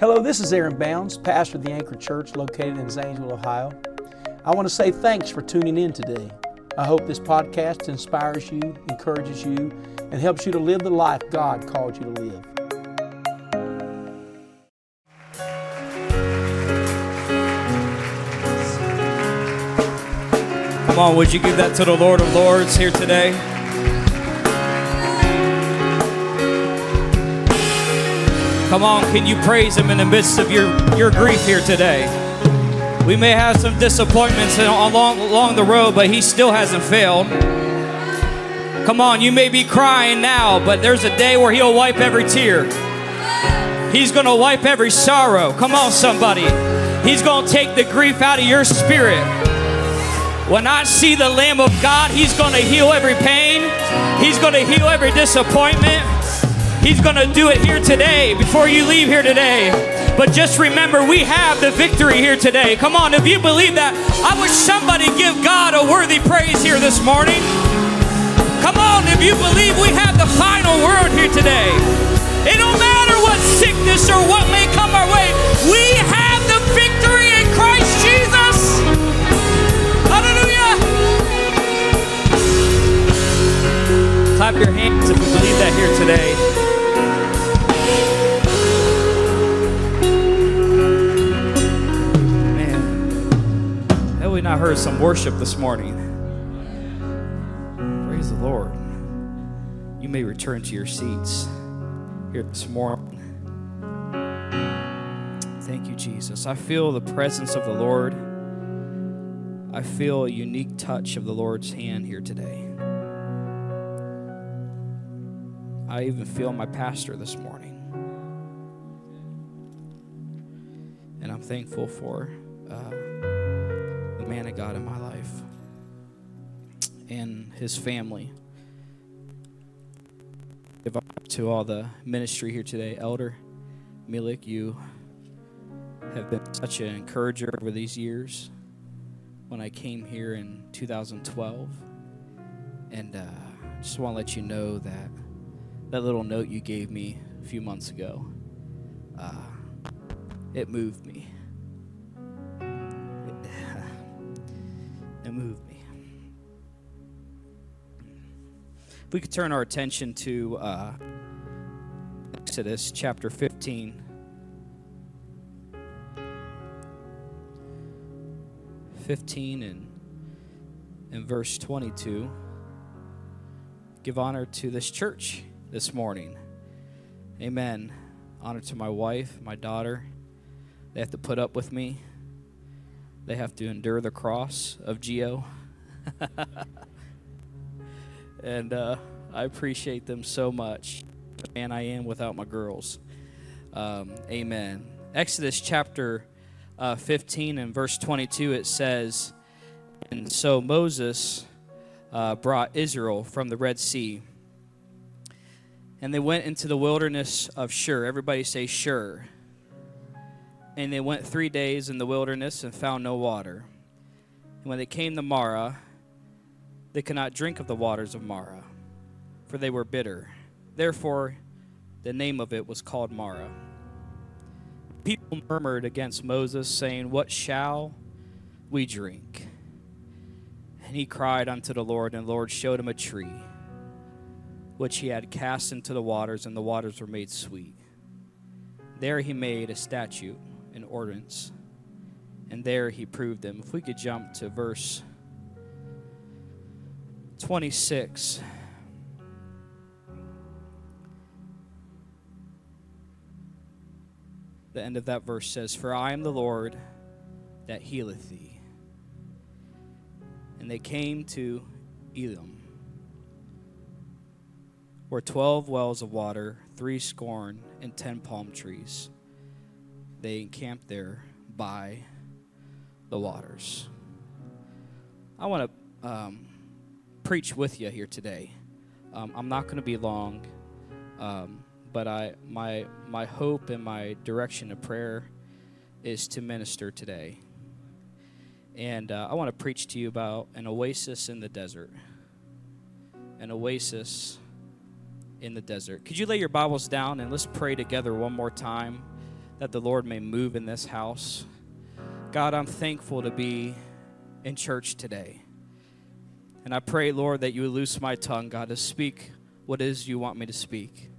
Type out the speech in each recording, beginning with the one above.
Hello, this is Aaron Bounds, pastor of the Anchor Church located in Zanesville, Ohio. I want to say thanks for tuning in today. I hope this podcast inspires you, encourages you, and helps you to live the life God called you to live. Come on, would you give that to the Lord of Lords here today? Come on, can you praise Him in the midst of your, your grief here today? We may have some disappointments along, along the road, but He still hasn't failed. Come on, you may be crying now, but there's a day where He'll wipe every tear. He's gonna wipe every sorrow. Come on, somebody. He's gonna take the grief out of your spirit. When I see the Lamb of God, He's gonna heal every pain, He's gonna heal every disappointment. He's going to do it here today before you leave here today. But just remember, we have the victory here today. Come on, if you believe that, I wish somebody give God a worthy praise here this morning. Come on, if you believe we have the final word here today. It don't matter what sickness or what may come some worship this morning? Praise the Lord. You may return to your seats here this morning. Thank you, Jesus. I feel the presence of the Lord. I feel a unique touch of the Lord's hand here today. I even feel my pastor this morning. And I'm thankful for. Of God in my life and his family. Give up to all the ministry here today. Elder Milik, you have been such an encourager over these years. When I came here in 2012, and uh, just want to let you know that that little note you gave me a few months ago, uh, it moved me. Move me. If we could turn our attention to uh, Exodus chapter 15. Fifteen and in verse twenty-two. Give honor to this church this morning. Amen. Honor to my wife, my daughter. They have to put up with me. They have to endure the cross of Geo. and uh, I appreciate them so much. Man I am without my girls. Um, amen. Exodus chapter uh, 15 and verse 22, it says, And so Moses uh, brought Israel from the Red Sea. And they went into the wilderness of Shur. Everybody say Shur. And they went three days in the wilderness and found no water. And when they came to Marah, they could not drink of the waters of Marah, for they were bitter. Therefore, the name of it was called Marah. People murmured against Moses, saying, What shall we drink? And he cried unto the Lord, and the Lord showed him a tree, which he had cast into the waters, and the waters were made sweet. There he made a statute and ordinance. And there he proved them. If we could jump to verse 26. The end of that verse says, For I am the Lord that healeth thee. And they came to Elim, where twelve wells of water, three scorn, and ten palm trees they encamped there by the waters. I want to um, preach with you here today. Um, I'm not going to be long, um, but I my my hope and my direction of prayer is to minister today. And uh, I want to preach to you about an oasis in the desert. An oasis in the desert. Could you lay your Bibles down and let's pray together one more time? That the Lord may move in this house. God, I'm thankful to be in church today. And I pray, Lord, that you would loose my tongue, God, to speak what is you want me to speak.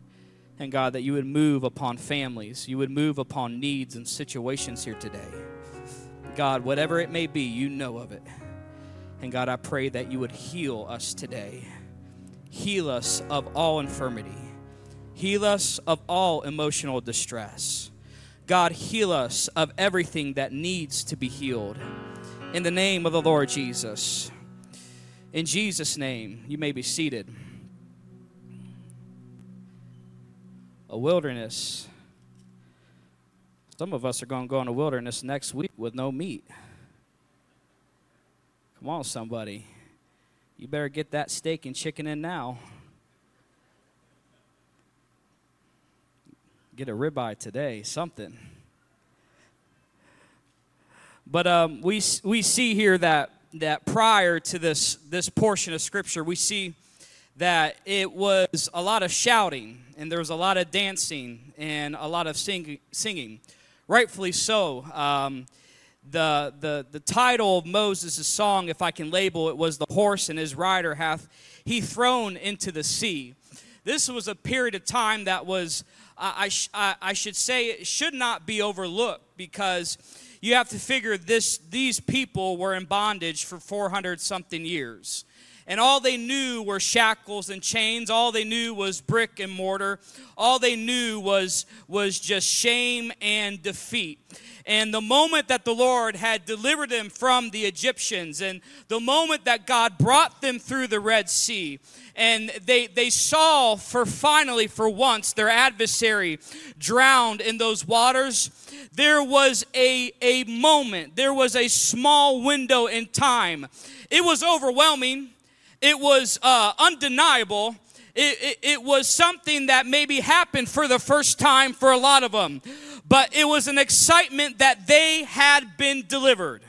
And God, that you would move upon families, you would move upon needs and situations here today. God, whatever it may be, you know of it. And God, I pray that you would heal us today. Heal us of all infirmity. Heal us of all emotional distress. God, heal us of everything that needs to be healed. In the name of the Lord Jesus. In Jesus' name, you may be seated. A wilderness. Some of us are going to go in a wilderness next week with no meat. Come on, somebody. You better get that steak and chicken in now. Get a ribeye today, something. But um, we, we see here that, that prior to this, this portion of Scripture, we see that it was a lot of shouting and there was a lot of dancing and a lot of sing, singing. Rightfully so. Um, the, the, the title of Moses' song, if I can label it, was The Horse and His Rider Hath He Thrown into the Sea. This was a period of time that was I, I, I should say it should not be overlooked because you have to figure this these people were in bondage for 400 something years and all they knew were shackles and chains. All they knew was brick and mortar. All they knew was was just shame and defeat. And the moment that the Lord had delivered them from the Egyptians, and the moment that God brought them through the Red Sea, and they, they saw for finally, for once, their adversary drowned in those waters, there was a, a moment, there was a small window in time. It was overwhelming, it was uh, undeniable. It, it, it was something that maybe happened for the first time for a lot of them but it was an excitement that they had been delivered.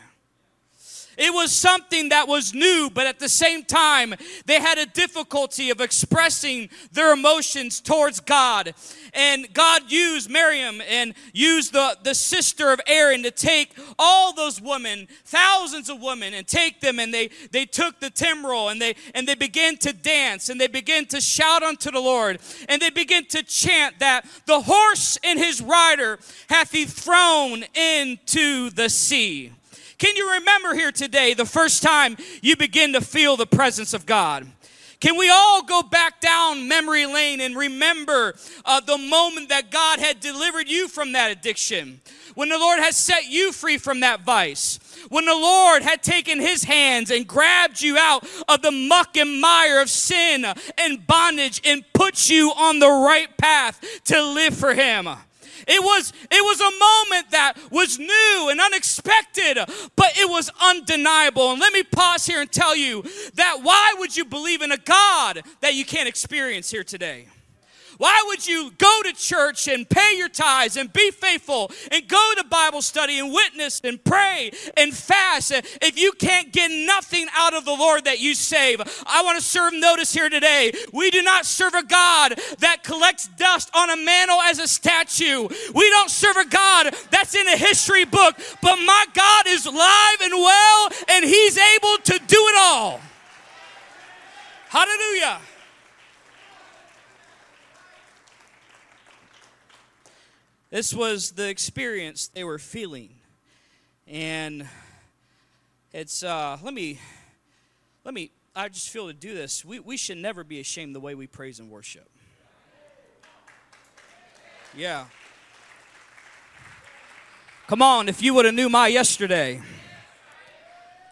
It was something that was new, but at the same time, they had a difficulty of expressing their emotions towards God. And God used Miriam and used the, the sister of Aaron to take all those women, thousands of women, and take them and they, they took the timbrel and they and they began to dance and they began to shout unto the Lord and they began to chant that the horse and his rider hath he thrown into the sea. Can you remember here today the first time you begin to feel the presence of God? Can we all go back down memory lane and remember uh, the moment that God had delivered you from that addiction? When the Lord has set you free from that vice? When the Lord had taken his hands and grabbed you out of the muck and mire of sin and bondage and put you on the right path to live for him? It was, it was a moment that was new and unexpected, but it was undeniable. And let me pause here and tell you that why would you believe in a God that you can't experience here today? Why would you go to church and pay your tithes and be faithful and go to Bible study and witness and pray and fast if you can't get nothing out of the Lord that you save? I want to serve notice here today. We do not serve a God that collects dust on a mantle as a statue. We don't serve a God that's in a history book, but my God is live and well and He's able to do it all. Hallelujah. This was the experience they were feeling. And it's, uh, let me, let me, I just feel to do this. We, we should never be ashamed the way we praise and worship. Yeah. Come on, if you would have knew my yesterday.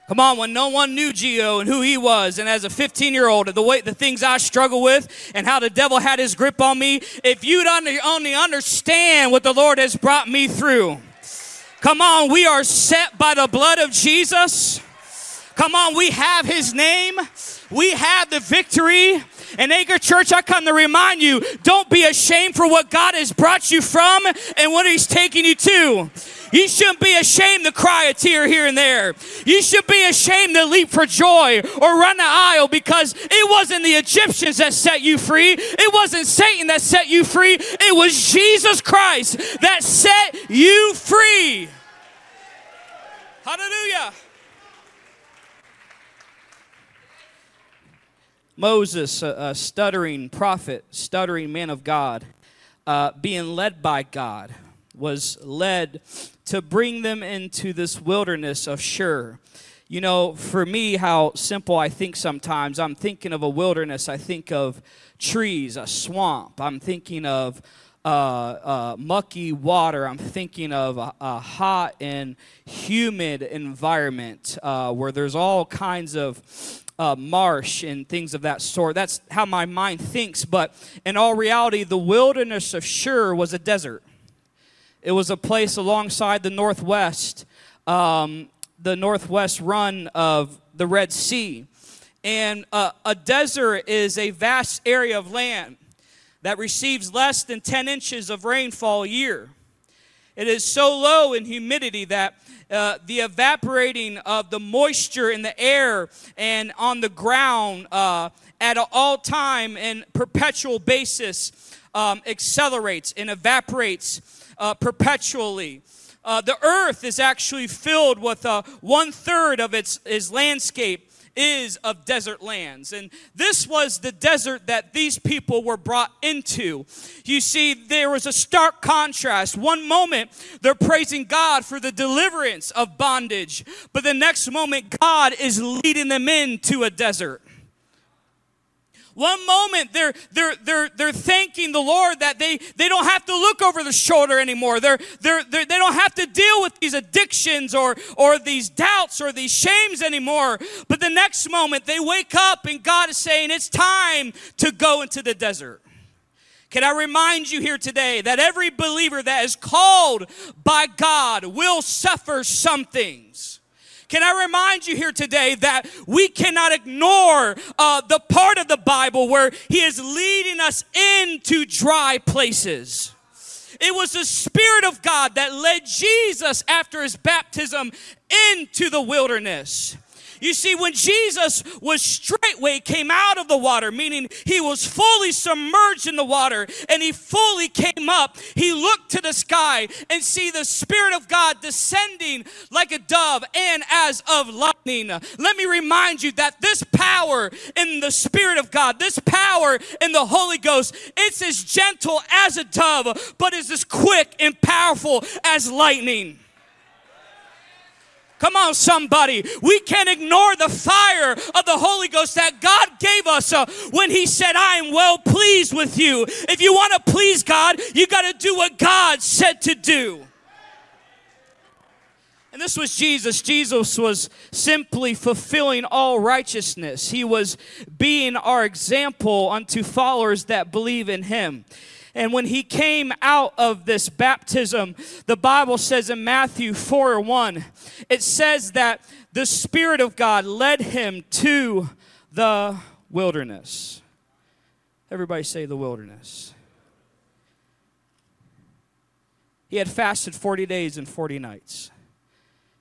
Come on, when no one knew Geo and who he was, and as a 15 year old, the way the things I struggle with and how the devil had his grip on me, if you'd only understand what the Lord has brought me through. Come on, we are set by the blood of Jesus. Come on, we have his name. We have the victory. And Anchor Church, I come to remind you don't be ashamed for what God has brought you from and what He's taking you to. You shouldn't be ashamed to cry a tear here and there. You should be ashamed to leap for joy or run the aisle because it wasn't the Egyptians that set you free. It wasn't Satan that set you free. It was Jesus Christ that set you free. Hallelujah. Moses, a, a, stuttering prophet, stuttering man of God, uh, being led by God, was led to bring them into this wilderness of Shur. You know, for me, how simple I think sometimes. I'm thinking of a wilderness. I think of trees, a swamp. I'm thinking of uh, uh, mucky water. I'm thinking of a, a hot and humid environment uh, where there's all kinds of uh, marsh and things of that sort. That's how my mind thinks. But in all reality, the wilderness of Shur was a desert. It was a place alongside the northwest, um, the northwest run of the Red Sea. And uh, a desert is a vast area of land that receives less than 10 inches of rainfall a year. It is so low in humidity that uh, the evaporating of the moisture in the air and on the ground uh, at all time and perpetual basis um, accelerates and evaporates uh, perpetually. Uh, the earth is actually filled with uh, one third of its, its landscape is of desert lands. And this was the desert that these people were brought into. You see, there was a stark contrast. One moment, they're praising God for the deliverance of bondage, but the next moment, God is leading them into a desert. One moment they're they're they're they're thanking the Lord that they they don't have to look over the shoulder anymore. They're they're, they're they don't have to deal with these addictions or or these doubts or these shames anymore. But the next moment they wake up and God is saying it's time to go into the desert. Can I remind you here today that every believer that is called by God will suffer some things. Can I remind you here today that we cannot ignore uh, the part of the Bible where He is leading us into dry places? It was the Spirit of God that led Jesus after his baptism into the wilderness. You see, when Jesus was straightway came out of the water, meaning he was fully submerged in the water and he fully came up, he looked to the sky and see the Spirit of God descending like a dove and as of lightning. Let me remind you that this power in the Spirit of God, this power in the Holy Ghost, it's as gentle as a dove, but is as quick and powerful as lightning. Come on, somebody. We can't ignore the fire of the Holy Ghost that God gave us uh, when He said, I am well pleased with you. If you want to please God, you got to do what God said to do. And this was Jesus. Jesus was simply fulfilling all righteousness. He was being our example unto followers that believe in Him. And when he came out of this baptism, the Bible says in Matthew 4 1, it says that the Spirit of God led him to the wilderness. Everybody say the wilderness. He had fasted 40 days and 40 nights,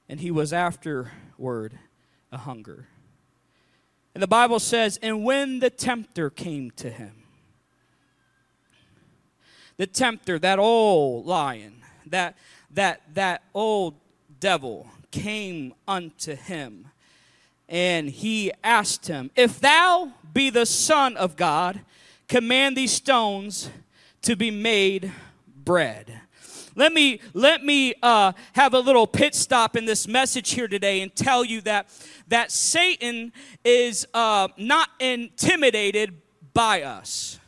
and he was afterward a hunger. And the Bible says, and when the tempter came to him, the tempter, that old lion, that that that old devil came unto him and he asked him, If thou be the Son of God, command these stones to be made bread. Let me let me uh, have a little pit stop in this message here today and tell you that that Satan is uh, not intimidated by us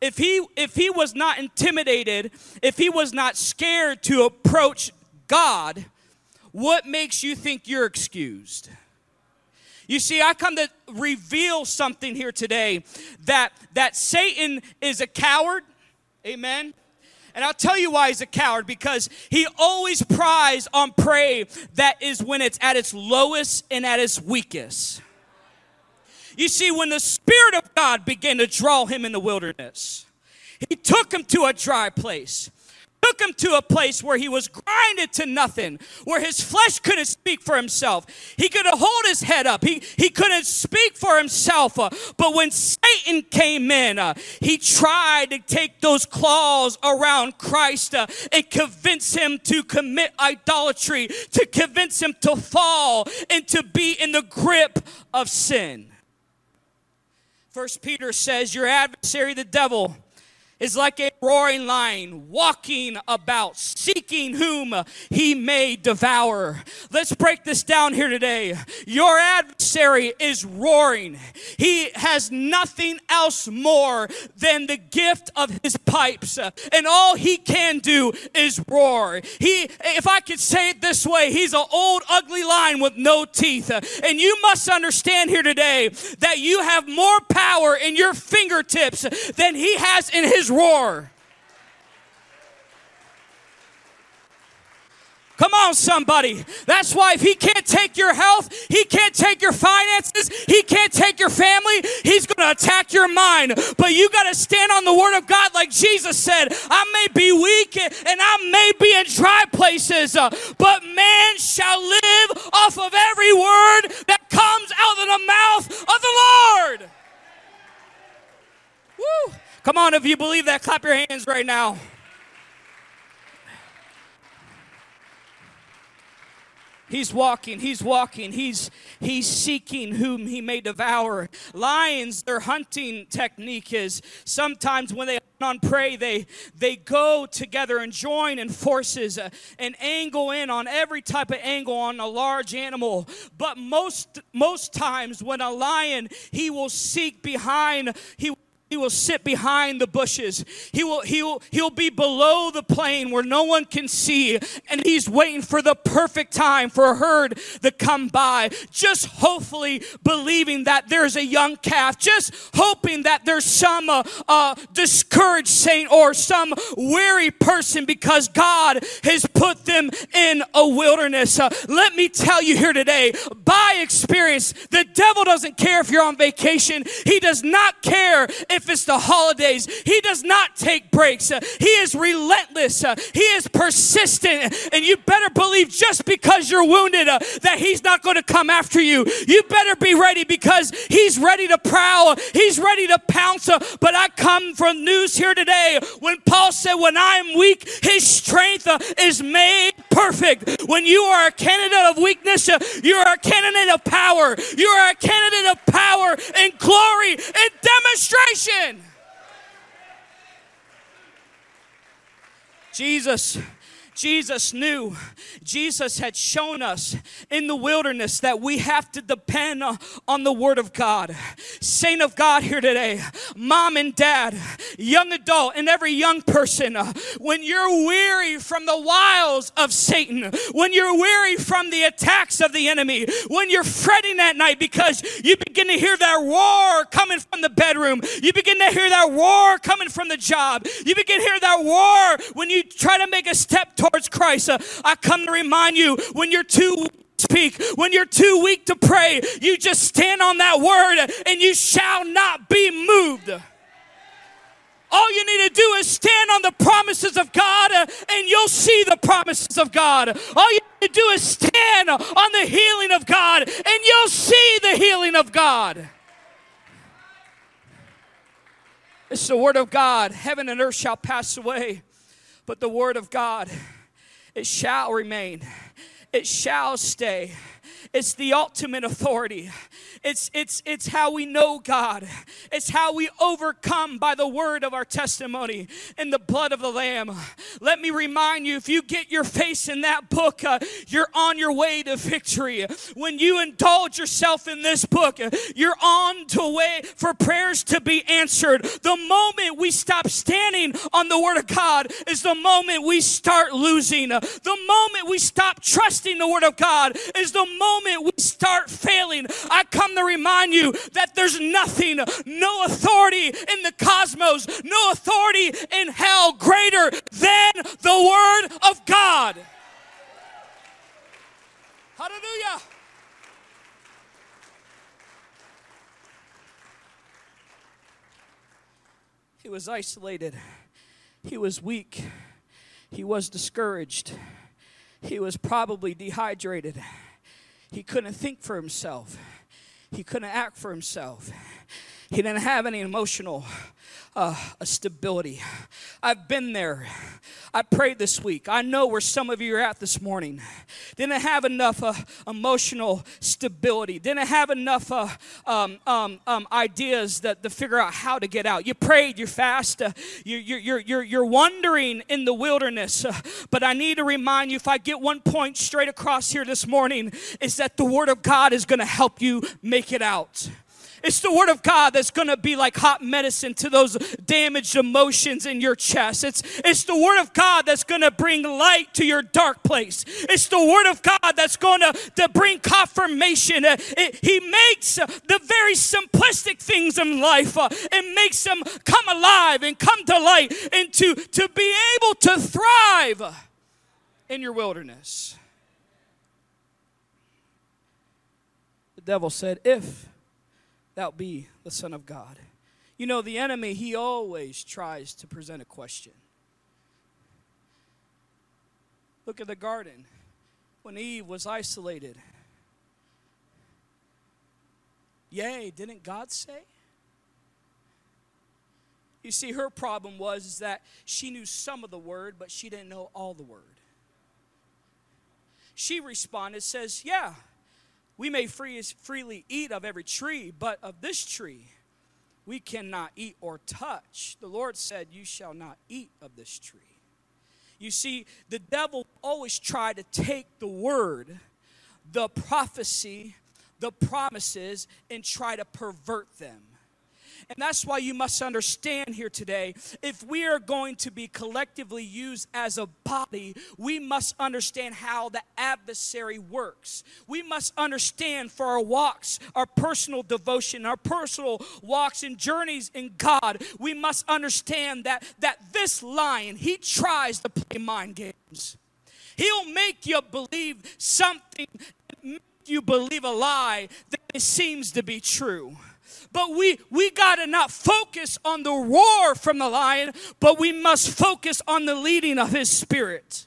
if he if he was not intimidated if he was not scared to approach god what makes you think you're excused you see i come to reveal something here today that that satan is a coward amen and I'll tell you why he's a coward because he always pries on prey that is when it's at its lowest and at its weakest. You see, when the Spirit of God began to draw him in the wilderness, he took him to a dry place took him to a place where he was grinded to nothing, where his flesh couldn't speak for himself. He couldn't hold his head up. He, he couldn't speak for himself. Uh, but when Satan came in, uh, he tried to take those claws around Christ uh, and convince him to commit idolatry, to convince him to fall and to be in the grip of sin. First Peter says, Your adversary, the devil, is like a roaring lion walking about, seeking whom he may devour. Let's break this down here today. Your adversary is roaring. He has nothing else more than the gift of his pipes, and all he can do is roar. He, if I could say it this way, he's an old, ugly lion with no teeth. And you must understand here today that you have more power in your fingertips than he has in his roar. Come on, somebody. That's why if he can't take your health, he can't take your finances, he can't take your family, he's going to attack your mind. But you got to stand on the word of God like Jesus said. I may be weak and I may be in dry places, uh, but man shall live off of every word that comes out of the mouth of the Lord. Woo! Come on, if you believe that, clap your hands right now. He's walking, he's walking, he's he's seeking whom he may devour. Lions, their hunting technique is sometimes when they hunt on prey, they they go together and join in forces uh, and angle in on every type of angle on a large animal. But most most times when a lion, he will seek behind, he he will sit behind the bushes. He will, he will, he'll be below the plain where no one can see. And he's waiting for the perfect time for a herd to come by. Just hopefully believing that there's a young calf. Just hoping that there's some uh, uh, discouraged saint or some weary person because God has put them in a wilderness. Uh, let me tell you here today, by experience, the devil doesn't care if you're on vacation. He does not care if it's the holidays. He does not take breaks. Uh, he is relentless. Uh, he is persistent. And you better believe just because you're wounded uh, that He's not going to come after you. You better be ready because He's ready to prowl. He's ready to pounce. But I come from news here today when Paul said, When I am weak, His strength is made perfect. When you are a candidate of weakness, you are a candidate of power. You are a candidate of power and glory and demonstration. Jesus Jesus knew, Jesus had shown us in the wilderness that we have to depend on the Word of God. Saint of God here today, mom and dad, young adult, and every young person, when you're weary from the wiles of Satan, when you're weary from the attacks of the enemy, when you're fretting at night because you begin to hear that roar coming from the bedroom, you begin to hear that roar coming from the job, you begin to hear that roar when you try to make a step towards towards Christ. Uh, I come to remind you when you're too weak to speak. When you're too weak to pray, you just stand on that word and you shall not be moved. All you need to do is stand on the promises of God uh, and you'll see the promises of God. All you need to do is stand on the healing of God and you'll see the healing of God. It's the word of God. Heaven and earth shall pass away, but the word of God it shall remain, it shall stay. It's the ultimate authority. It's, it's, it's how we know God. It's how we overcome by the word of our testimony and the blood of the Lamb. Let me remind you if you get your face in that book, uh, you're on your way to victory. When you indulge yourself in this book, you're on to way for prayers to be answered. The moment we stop standing on the word of God is the moment we start losing. The moment we stop trusting the word of God is the moment we start failing. I come come to remind you that there's nothing, no authority in the cosmos, no authority in hell greater than the Word of God. Hallelujah. He was isolated. He was weak. He was discouraged. He was probably dehydrated. He couldn't think for himself. He couldn't act for himself. He didn't have any emotional uh, stability. I've been there. I prayed this week. I know where some of you are at this morning. Didn't have enough uh, emotional stability. Didn't have enough uh, um, um, um, ideas that, to figure out how to get out. You prayed, you fast, uh, you, you're, you're, you're wandering in the wilderness. Uh, but I need to remind you if I get one point straight across here this morning, is that the Word of God is going to help you make it out. It's the Word of God that's going to be like hot medicine to those damaged emotions in your chest. It's, it's the Word of God that's going to bring light to your dark place. It's the Word of God that's going to, to bring confirmation. Uh, it, he makes the very simplistic things in life uh, and makes them come alive and come to light and to, to be able to thrive in your wilderness. The devil said, If thou be the Son of God. You know, the enemy, he always tries to present a question. Look at the garden when Eve was isolated. Yay, didn't God say? You see, her problem was that she knew some of the word, but she didn't know all the word. She responded, says, Yeah, we may free, freely eat of every tree, but of this tree we cannot eat or touch. The Lord said, You shall not eat of this tree. You see, the devil always tried to take the word, the prophecy, the promises, and try to pervert them. And that's why you must understand here today if we are going to be collectively used as a body, we must understand how the adversary works. We must understand for our walks, our personal devotion, our personal walks and journeys in God, we must understand that, that this lion, he tries to play mind games. He'll make you believe something, make you believe a lie that it seems to be true. But we, we got to not focus on the roar from the lion, but we must focus on the leading of his spirit.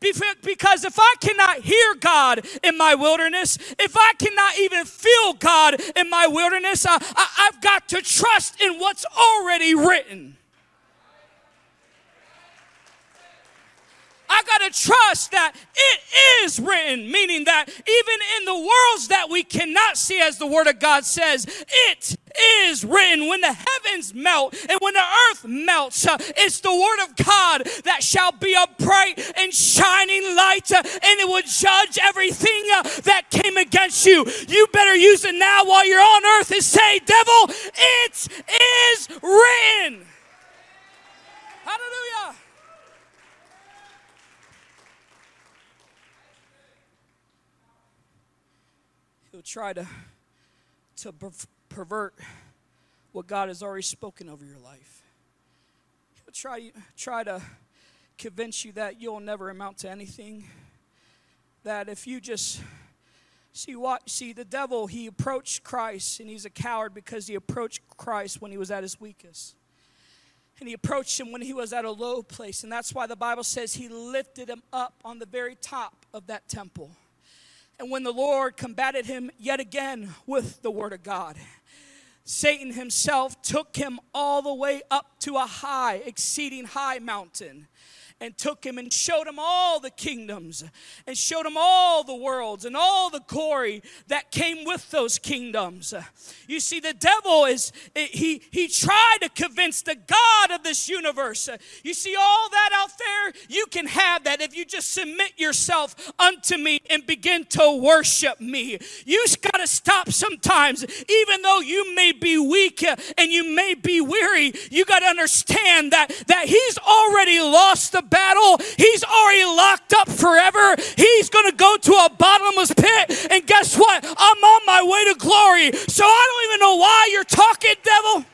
Because if I cannot hear God in my wilderness, if I cannot even feel God in my wilderness, I, I, I've got to trust in what's already written. I got to trust that it is written, meaning that even in the worlds that we cannot see, as the Word of God says, it is written. When the heavens melt and when the earth melts, uh, it's the Word of God that shall be a bright and shining light, uh, and it will judge everything uh, that came against you. You better use it now while you're on earth and say, Devil, it is written. Hallelujah. Try to, to pervert what God has already spoken over your life. He'll try, try to convince you that you'll never amount to anything. That if you just see what see the devil, he approached Christ and he's a coward because he approached Christ when he was at his weakest. And he approached him when he was at a low place. And that's why the Bible says he lifted him up on the very top of that temple. And when the Lord combated him yet again with the word of God, Satan himself took him all the way up to a high, exceeding high mountain and took him and showed him all the kingdoms and showed him all the worlds and all the glory that came with those kingdoms. You see, the devil is, he, he tried to convince the God of this universe. You see, all that out there, you can have that if you just submit yourself unto me and begin to worship me. You got to stop sometimes, even though you may be weak and you may be weary, you got to understand that, that he's already lost the battle. He's already locked up forever. He's going to go to a bottomless pit. And guess what? I'm on my way to glory. So I don't even know why you're talking, devil.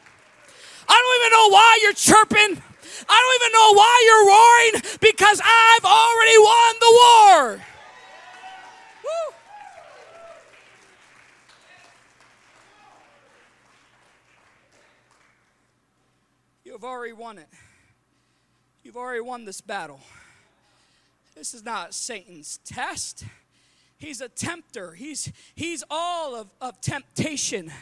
I don't even know why you're chirping. I don't even know why you're roaring because I've already won the war. Have already won it. You've already won this battle. This is not Satan's test. He's a tempter. He's he's all of, of temptation.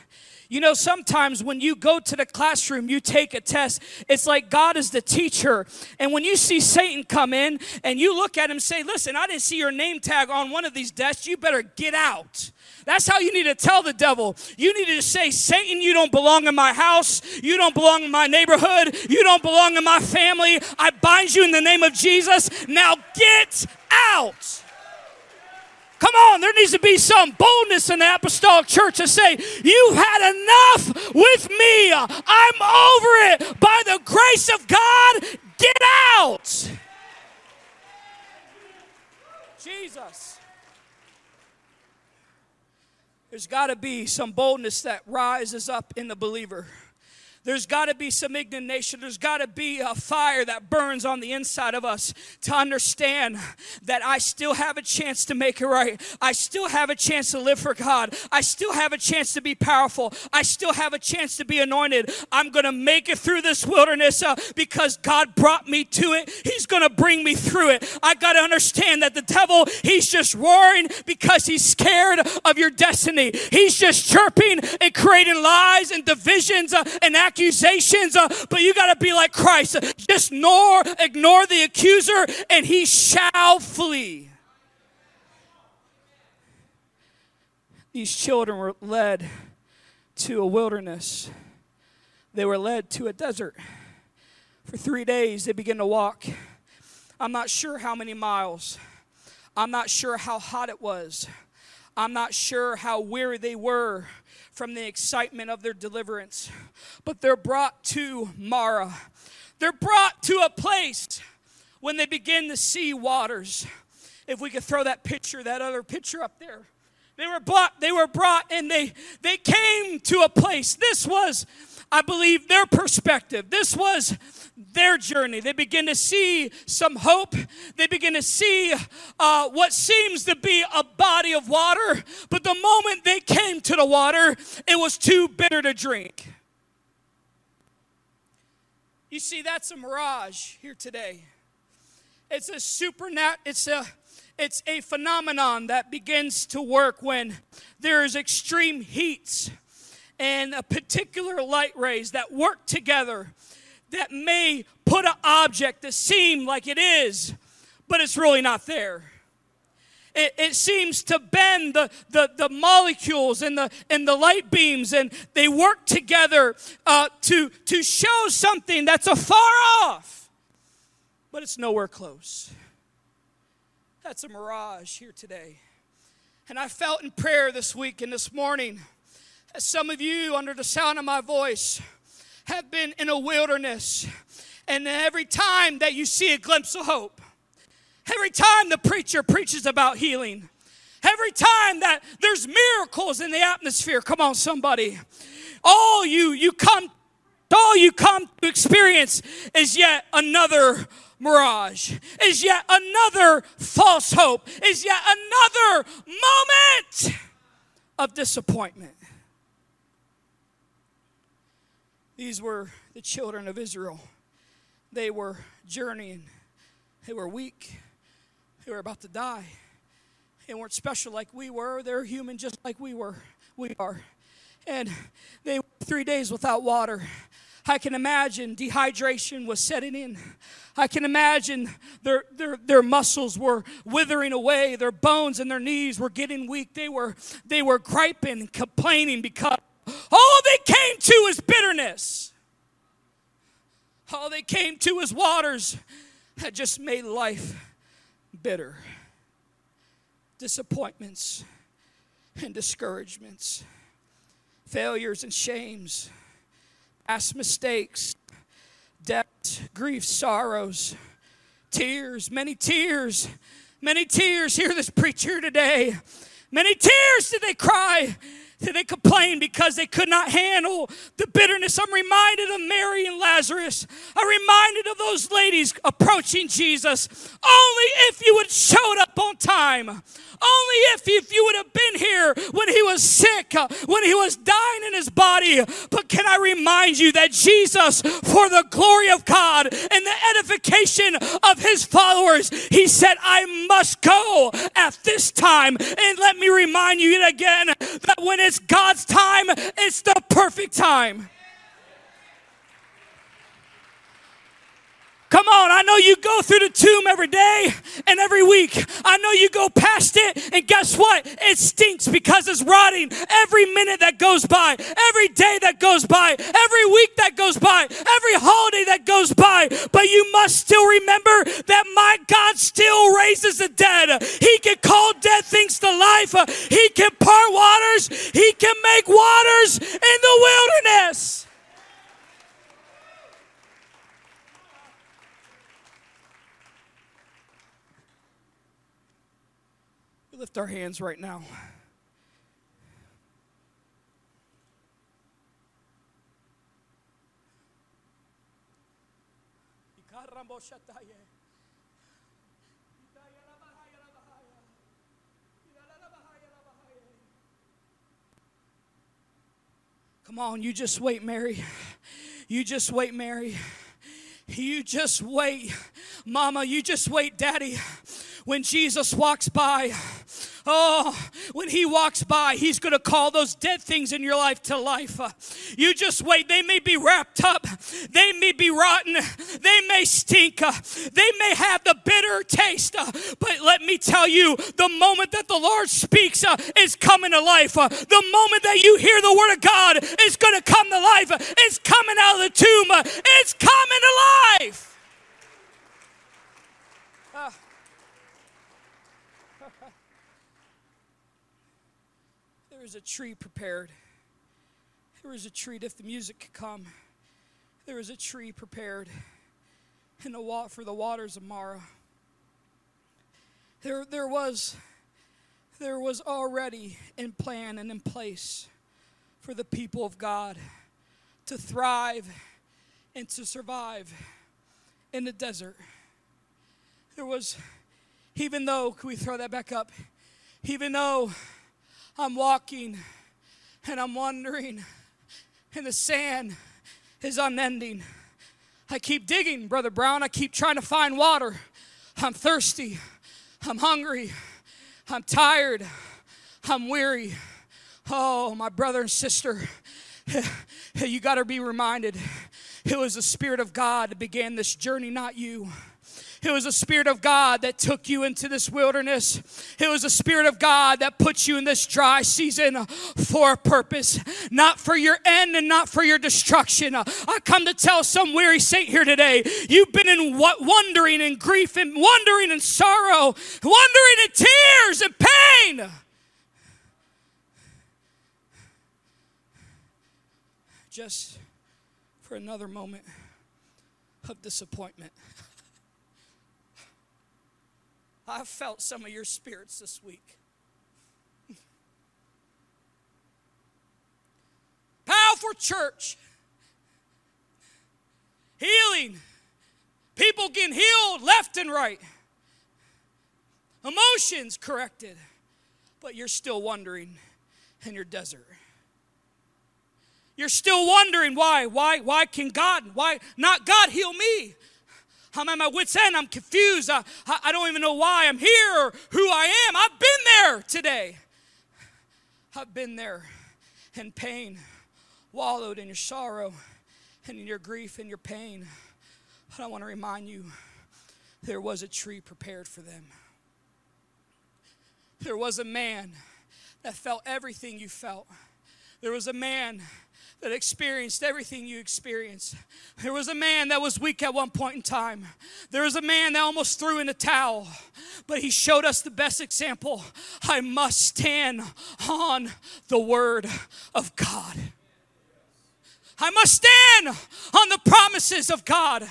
You know, sometimes when you go to the classroom, you take a test, it's like God is the teacher. And when you see Satan come in and you look at him say, Listen, I didn't see your name tag on one of these desks, you better get out. That's how you need to tell the devil. You need to say, Satan, you don't belong in my house. You don't belong in my neighborhood. You don't belong in my family. I bind you in the name of Jesus. Now get out. Come on, there needs to be some boldness in the apostolic church to say, You've had enough with me. I'm over it. By the grace of God, get out. Jesus. There's got to be some boldness that rises up in the believer. There's got to be some indignation. There's got to be a fire that burns on the inside of us to understand that I still have a chance to make it right. I still have a chance to live for God. I still have a chance to be powerful. I still have a chance to be anointed. I'm going to make it through this wilderness uh, because God brought me to it. He's going to bring me through it. I got to understand that the devil, he's just roaring because he's scared of your destiny. He's just chirping and creating lies and divisions uh, and accusations, uh, but you got to be like Christ. Just ignore, ignore the accuser, and he shall flee. These children were led to a wilderness. They were led to a desert. For three days, they began to walk. I'm not sure how many miles. I'm not sure how hot it was. I'm not sure how weary they were from the excitement of their deliverance. But they're brought to Marah. They're brought to a place when they begin to see waters. If we could throw that picture, that other picture up there. They were brought, they were brought and they they came to a place. This was I believe, their perspective. This was their journey. They begin to see some hope. They begin to see uh, what seems to be a body of water. But the moment they came to the water, it was too bitter to drink. You see, that's a mirage here today. It's a supernat. It's a it's a phenomenon that begins to work when there is extreme heats and a particular light rays that work together that may put an object to seem like it is, but it's really not there. It, it, seems to bend the, the, the, molecules and the, and the light beams, and they work together uh, to, to show something that's afar off, but it's nowhere close. That's a mirage here today. And I felt in prayer this week and this morning as some of you, under the sound of my voice, have been in a wilderness. And every time that you see a glimpse of hope, every time the preacher preaches about healing, every time that there's miracles in the atmosphere, come on, somebody, all you you come, all you come to experience is yet another mirage, is yet another false hope, is yet another moment of disappointment. These were the children of Israel. They were journeying, they were weak, they were about to die. They weren't special like we were, they're human just like we were. We are. And they were three days without water. I can imagine dehydration was setting in. I can imagine their, their, their muscles were withering away, their bones and their knees were getting weak. They were, they were griping, complaining because all they came to is bitterness. All they came to is waters that just made life bitter. Disappointments and discouragements, failures and shames, past mistakes, debts, grief, sorrows, tears, many tears, many tears. Hear this preacher today. Many tears did they cry They complained because they could not handle the bitterness. I'm reminded of Mary and Lazarus. I'm reminded of those ladies approaching Jesus. Only if you would showed up on time. Only if, if you would have been here when he was sick, uh, when he was dying in his body. But can I remind you that Jesus, for the glory of God and the edification of his followers, he said, I must go at this time. And let me remind you yet again that when it's God's time, it's the perfect time. Come on, I know you go through the tomb every day and every week. I know you go past it, and guess what? It stinks because it's rotting every minute that goes by, every day that goes by, every week that goes by, every holiday that goes by. But you must still remember that my God still raises the dead. He can call dead things to life, He can part waters, He can make waters in the wilderness. Lift our hands right now. Come on, you just wait, Mary. You just wait, Mary. You just wait. Mama, you just wait, Daddy. When Jesus walks by, oh, when he walks by, he's going to call those dead things in your life to life. You just wait. They may be wrapped up, they may be rotten, they may stink, they may have the bitter taste. But let me tell you, the moment that the Lord speaks uh, is coming to life. The moment that you hear the word of God is going to come to life. It's coming out of the tomb. It's coming to life. Was a tree prepared. There was a tree, if the music could come, there was a tree prepared in the wa- for the waters of Marah. There, there was there was already in plan and in place for the people of God to thrive and to survive in the desert. There was, even though, can we throw that back up? Even though I'm walking and I'm wandering, and the sand is unending. I keep digging, Brother Brown. I keep trying to find water. I'm thirsty. I'm hungry. I'm tired. I'm weary. Oh, my brother and sister, you got to be reminded it was the Spirit of God that began this journey, not you. It was the Spirit of God that took you into this wilderness. It was the Spirit of God that put you in this dry season for a purpose, not for your end and not for your destruction. I come to tell some weary saint here today you've been in wondering and grief and wondering and sorrow, wondering in tears and pain. Just for another moment of disappointment. I've felt some of your spirits this week. Powerful church, healing, people getting healed left and right, emotions corrected, but you're still wondering in your desert. You're still wondering why, why, why can God, why not God heal me? I'm at my wits' end. I'm confused. I, I don't even know why I'm here or who I am. I've been there today. I've been there in pain, wallowed in your sorrow and in your grief and your pain. But I want to remind you there was a tree prepared for them. There was a man that felt everything you felt. There was a man that experienced everything you experienced. There was a man that was weak at one point in time. There was a man that almost threw in a towel, but he showed us the best example. I must stand on the word of God. I must stand on the promises of God.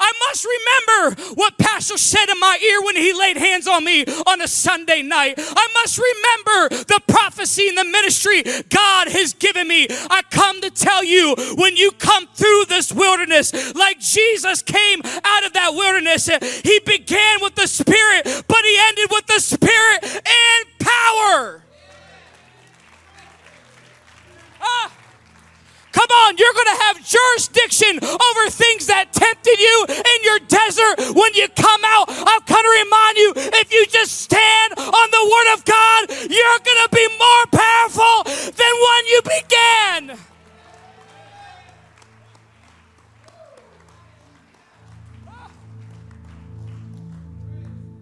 I must remember what Pastor said in my ear when he laid hands on me on a Sunday night. I must remember the prophecy and the ministry God has given me. I come to tell you when you come through this wilderness, like Jesus came out of that wilderness, he began with the Spirit, but he ended with the Spirit and power. Ah. Come on, you're going to have jurisdiction over things that tempted you in your desert when you come out. I've come to remind you if you just stand on the Word of God, you're going to be more powerful than when you began.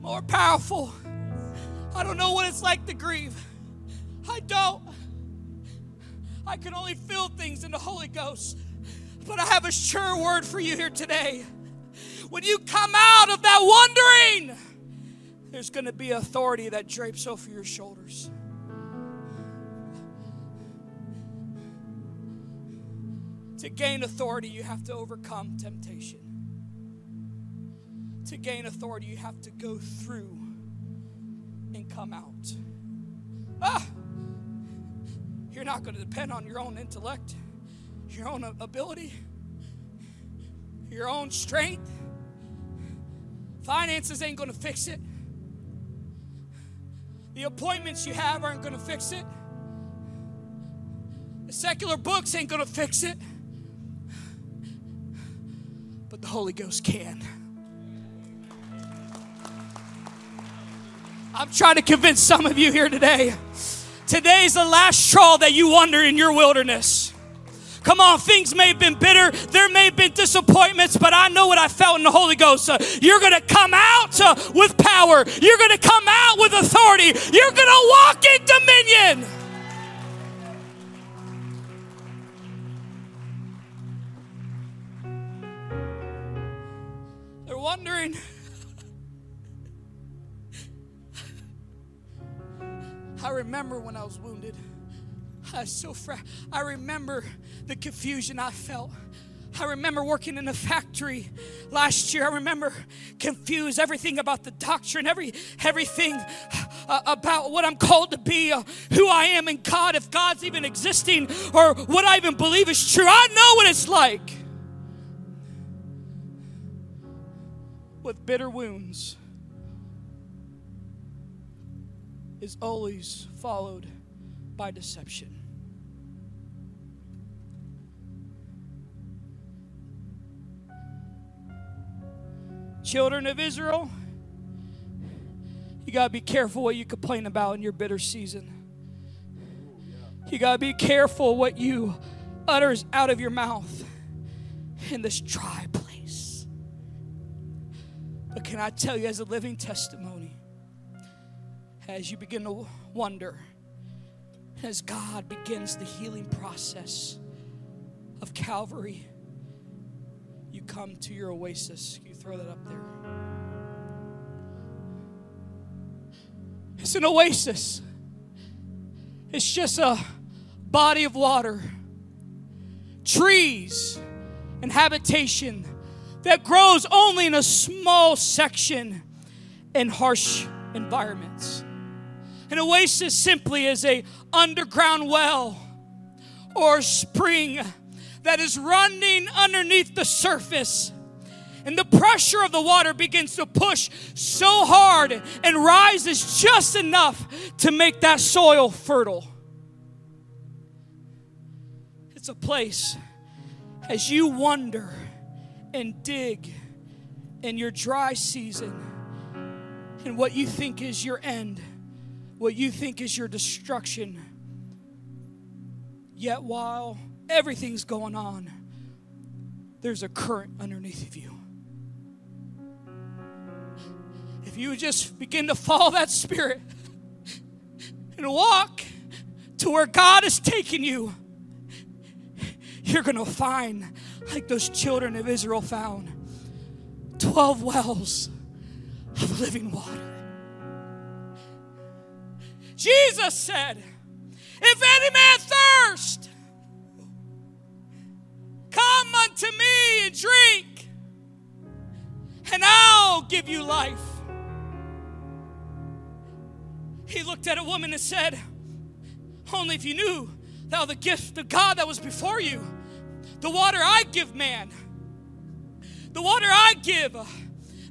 More powerful. I don't know what it's like to grieve. I don't. I can only feel things in the Holy Ghost. But I have a sure word for you here today. When you come out of that wondering, there's going to be authority that drapes over your shoulders. To gain authority, you have to overcome temptation. To gain authority, you have to go through and come out. Ah! You're not going to depend on your own intellect, your own ability, your own strength. Finances ain't going to fix it. The appointments you have aren't going to fix it. The secular books ain't going to fix it. But the Holy Ghost can. I'm trying to convince some of you here today Today's the last straw that you wander in your wilderness. Come on, things may have been bitter, there may have been disappointments, but I know what I felt in the Holy Ghost. Uh, you're going to come out uh, with power, you're going to come out with authority, you're going to walk in dominion. They're wondering. Remember when I was wounded. I was so fra- I remember the confusion I felt. I remember working in a factory last year. I remember confused everything about the doctrine, every everything uh, about what I'm called to be, uh, who I am in God, if God's even existing, or what I even believe is true. I know what it's like with bitter wounds. Is always followed by deception. Children of Israel, you got to be careful what you complain about in your bitter season. You got to be careful what you utters out of your mouth in this dry place. But can I tell you, as a living testimony, as you begin to wonder, as God begins the healing process of Calvary, you come to your oasis. You throw that up there. It's an oasis, it's just a body of water, trees, and habitation that grows only in a small section in harsh environments. An oasis simply is a underground well or spring that is running underneath the surface. And the pressure of the water begins to push so hard and rises just enough to make that soil fertile. It's a place as you wonder and dig in your dry season and what you think is your end what you think is your destruction. Yet while everything's going on, there's a current underneath of you. If you just begin to follow that spirit and walk to where God is taking you, you're going to find, like those children of Israel found, 12 wells of living water. Jesus said, If any man thirst, come unto me and drink, and I'll give you life. He looked at a woman and said, Only if you knew thou the gift of God that was before you, the water I give man, the water I give,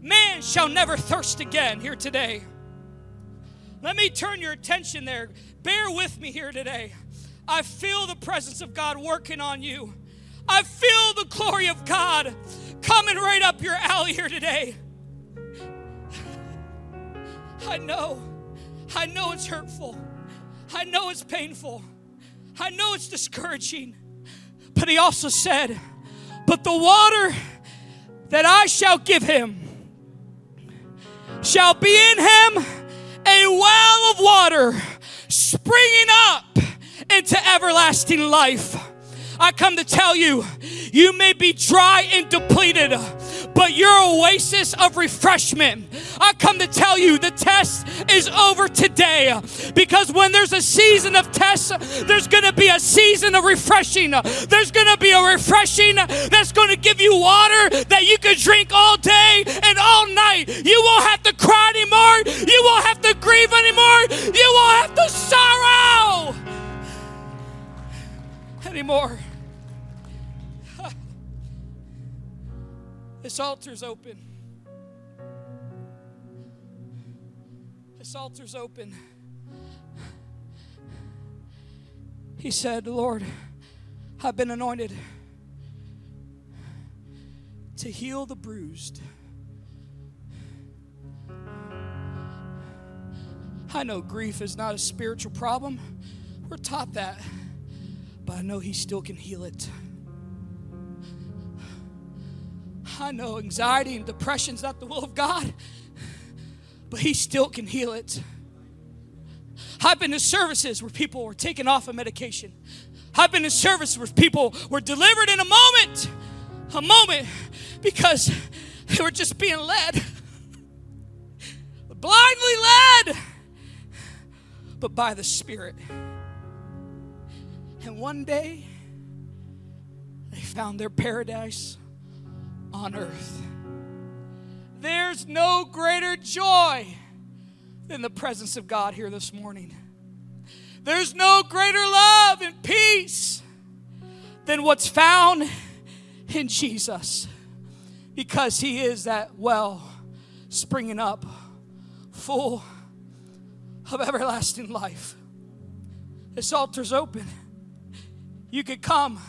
man shall never thirst again here today. Let me turn your attention there. Bear with me here today. I feel the presence of God working on you. I feel the glory of God coming right up your alley here today. I know. I know it's hurtful. I know it's painful. I know it's discouraging. But he also said, But the water that I shall give him shall be in him well of water springing up into everlasting life. I come to tell you, you may be dry and depleted, but your oasis of refreshment. I come to tell you the test is over today because when there's a season of tests, there's going to be a season of refreshing. There's going to be a refreshing that's going to give you water that you can drink all day and all night. You won't have to cry anymore. You won't have to grieve anymore. You won't have to sorrow anymore. This altar's open. This altar's open. He said, Lord, I've been anointed to heal the bruised. I know grief is not a spiritual problem. We're taught that. But I know He still can heal it. I know anxiety and depression is not the will of God, but He still can heal it. I've been to services where people were taken off of medication. I've been to services where people were delivered in a moment, a moment, because they were just being led, blindly led, but by the Spirit. And one day, they found their paradise on earth. There's no greater joy than the presence of God here this morning. There's no greater love and peace than what's found in Jesus because He is that well springing up, full of everlasting life. This altar's open. You could come.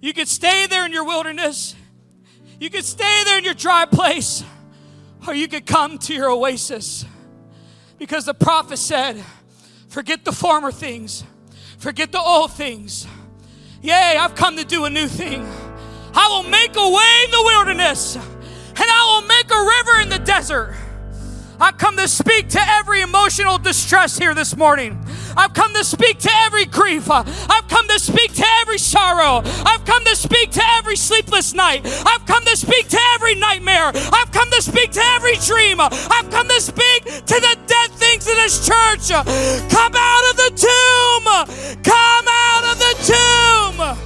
You could stay there in your wilderness. You could stay there in your dry place. Or you could come to your oasis. Because the prophet said, Forget the former things, forget the old things. Yea, I've come to do a new thing. I will make a way in the wilderness, and I will make a river in the desert. I come to speak to every emotional distress here this morning. I've come to speak to every grief. I've come to speak to every sorrow. I've come to speak to every sleepless night. I've come to speak to every nightmare. I've come to speak to every dream. I've come to speak to the dead things in this church. Come out of the tomb. Come out of the tomb.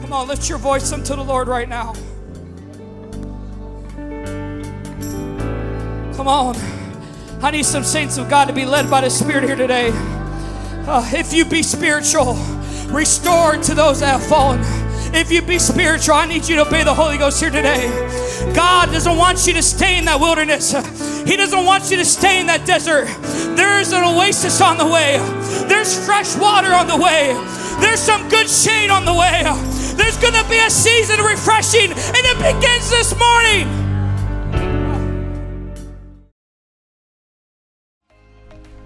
Come on, lift your voice unto the Lord right now. Come on. I need some saints of God to be led by the Spirit here today. Uh, if you be spiritual, restore to those that have fallen. If you be spiritual, I need you to obey the Holy Ghost here today. God doesn't want you to stay in that wilderness. He doesn't want you to stay in that desert. There's an oasis on the way. There's fresh water on the way. There's some good shade on the way. There's going to be a season of refreshing, and it begins this morning.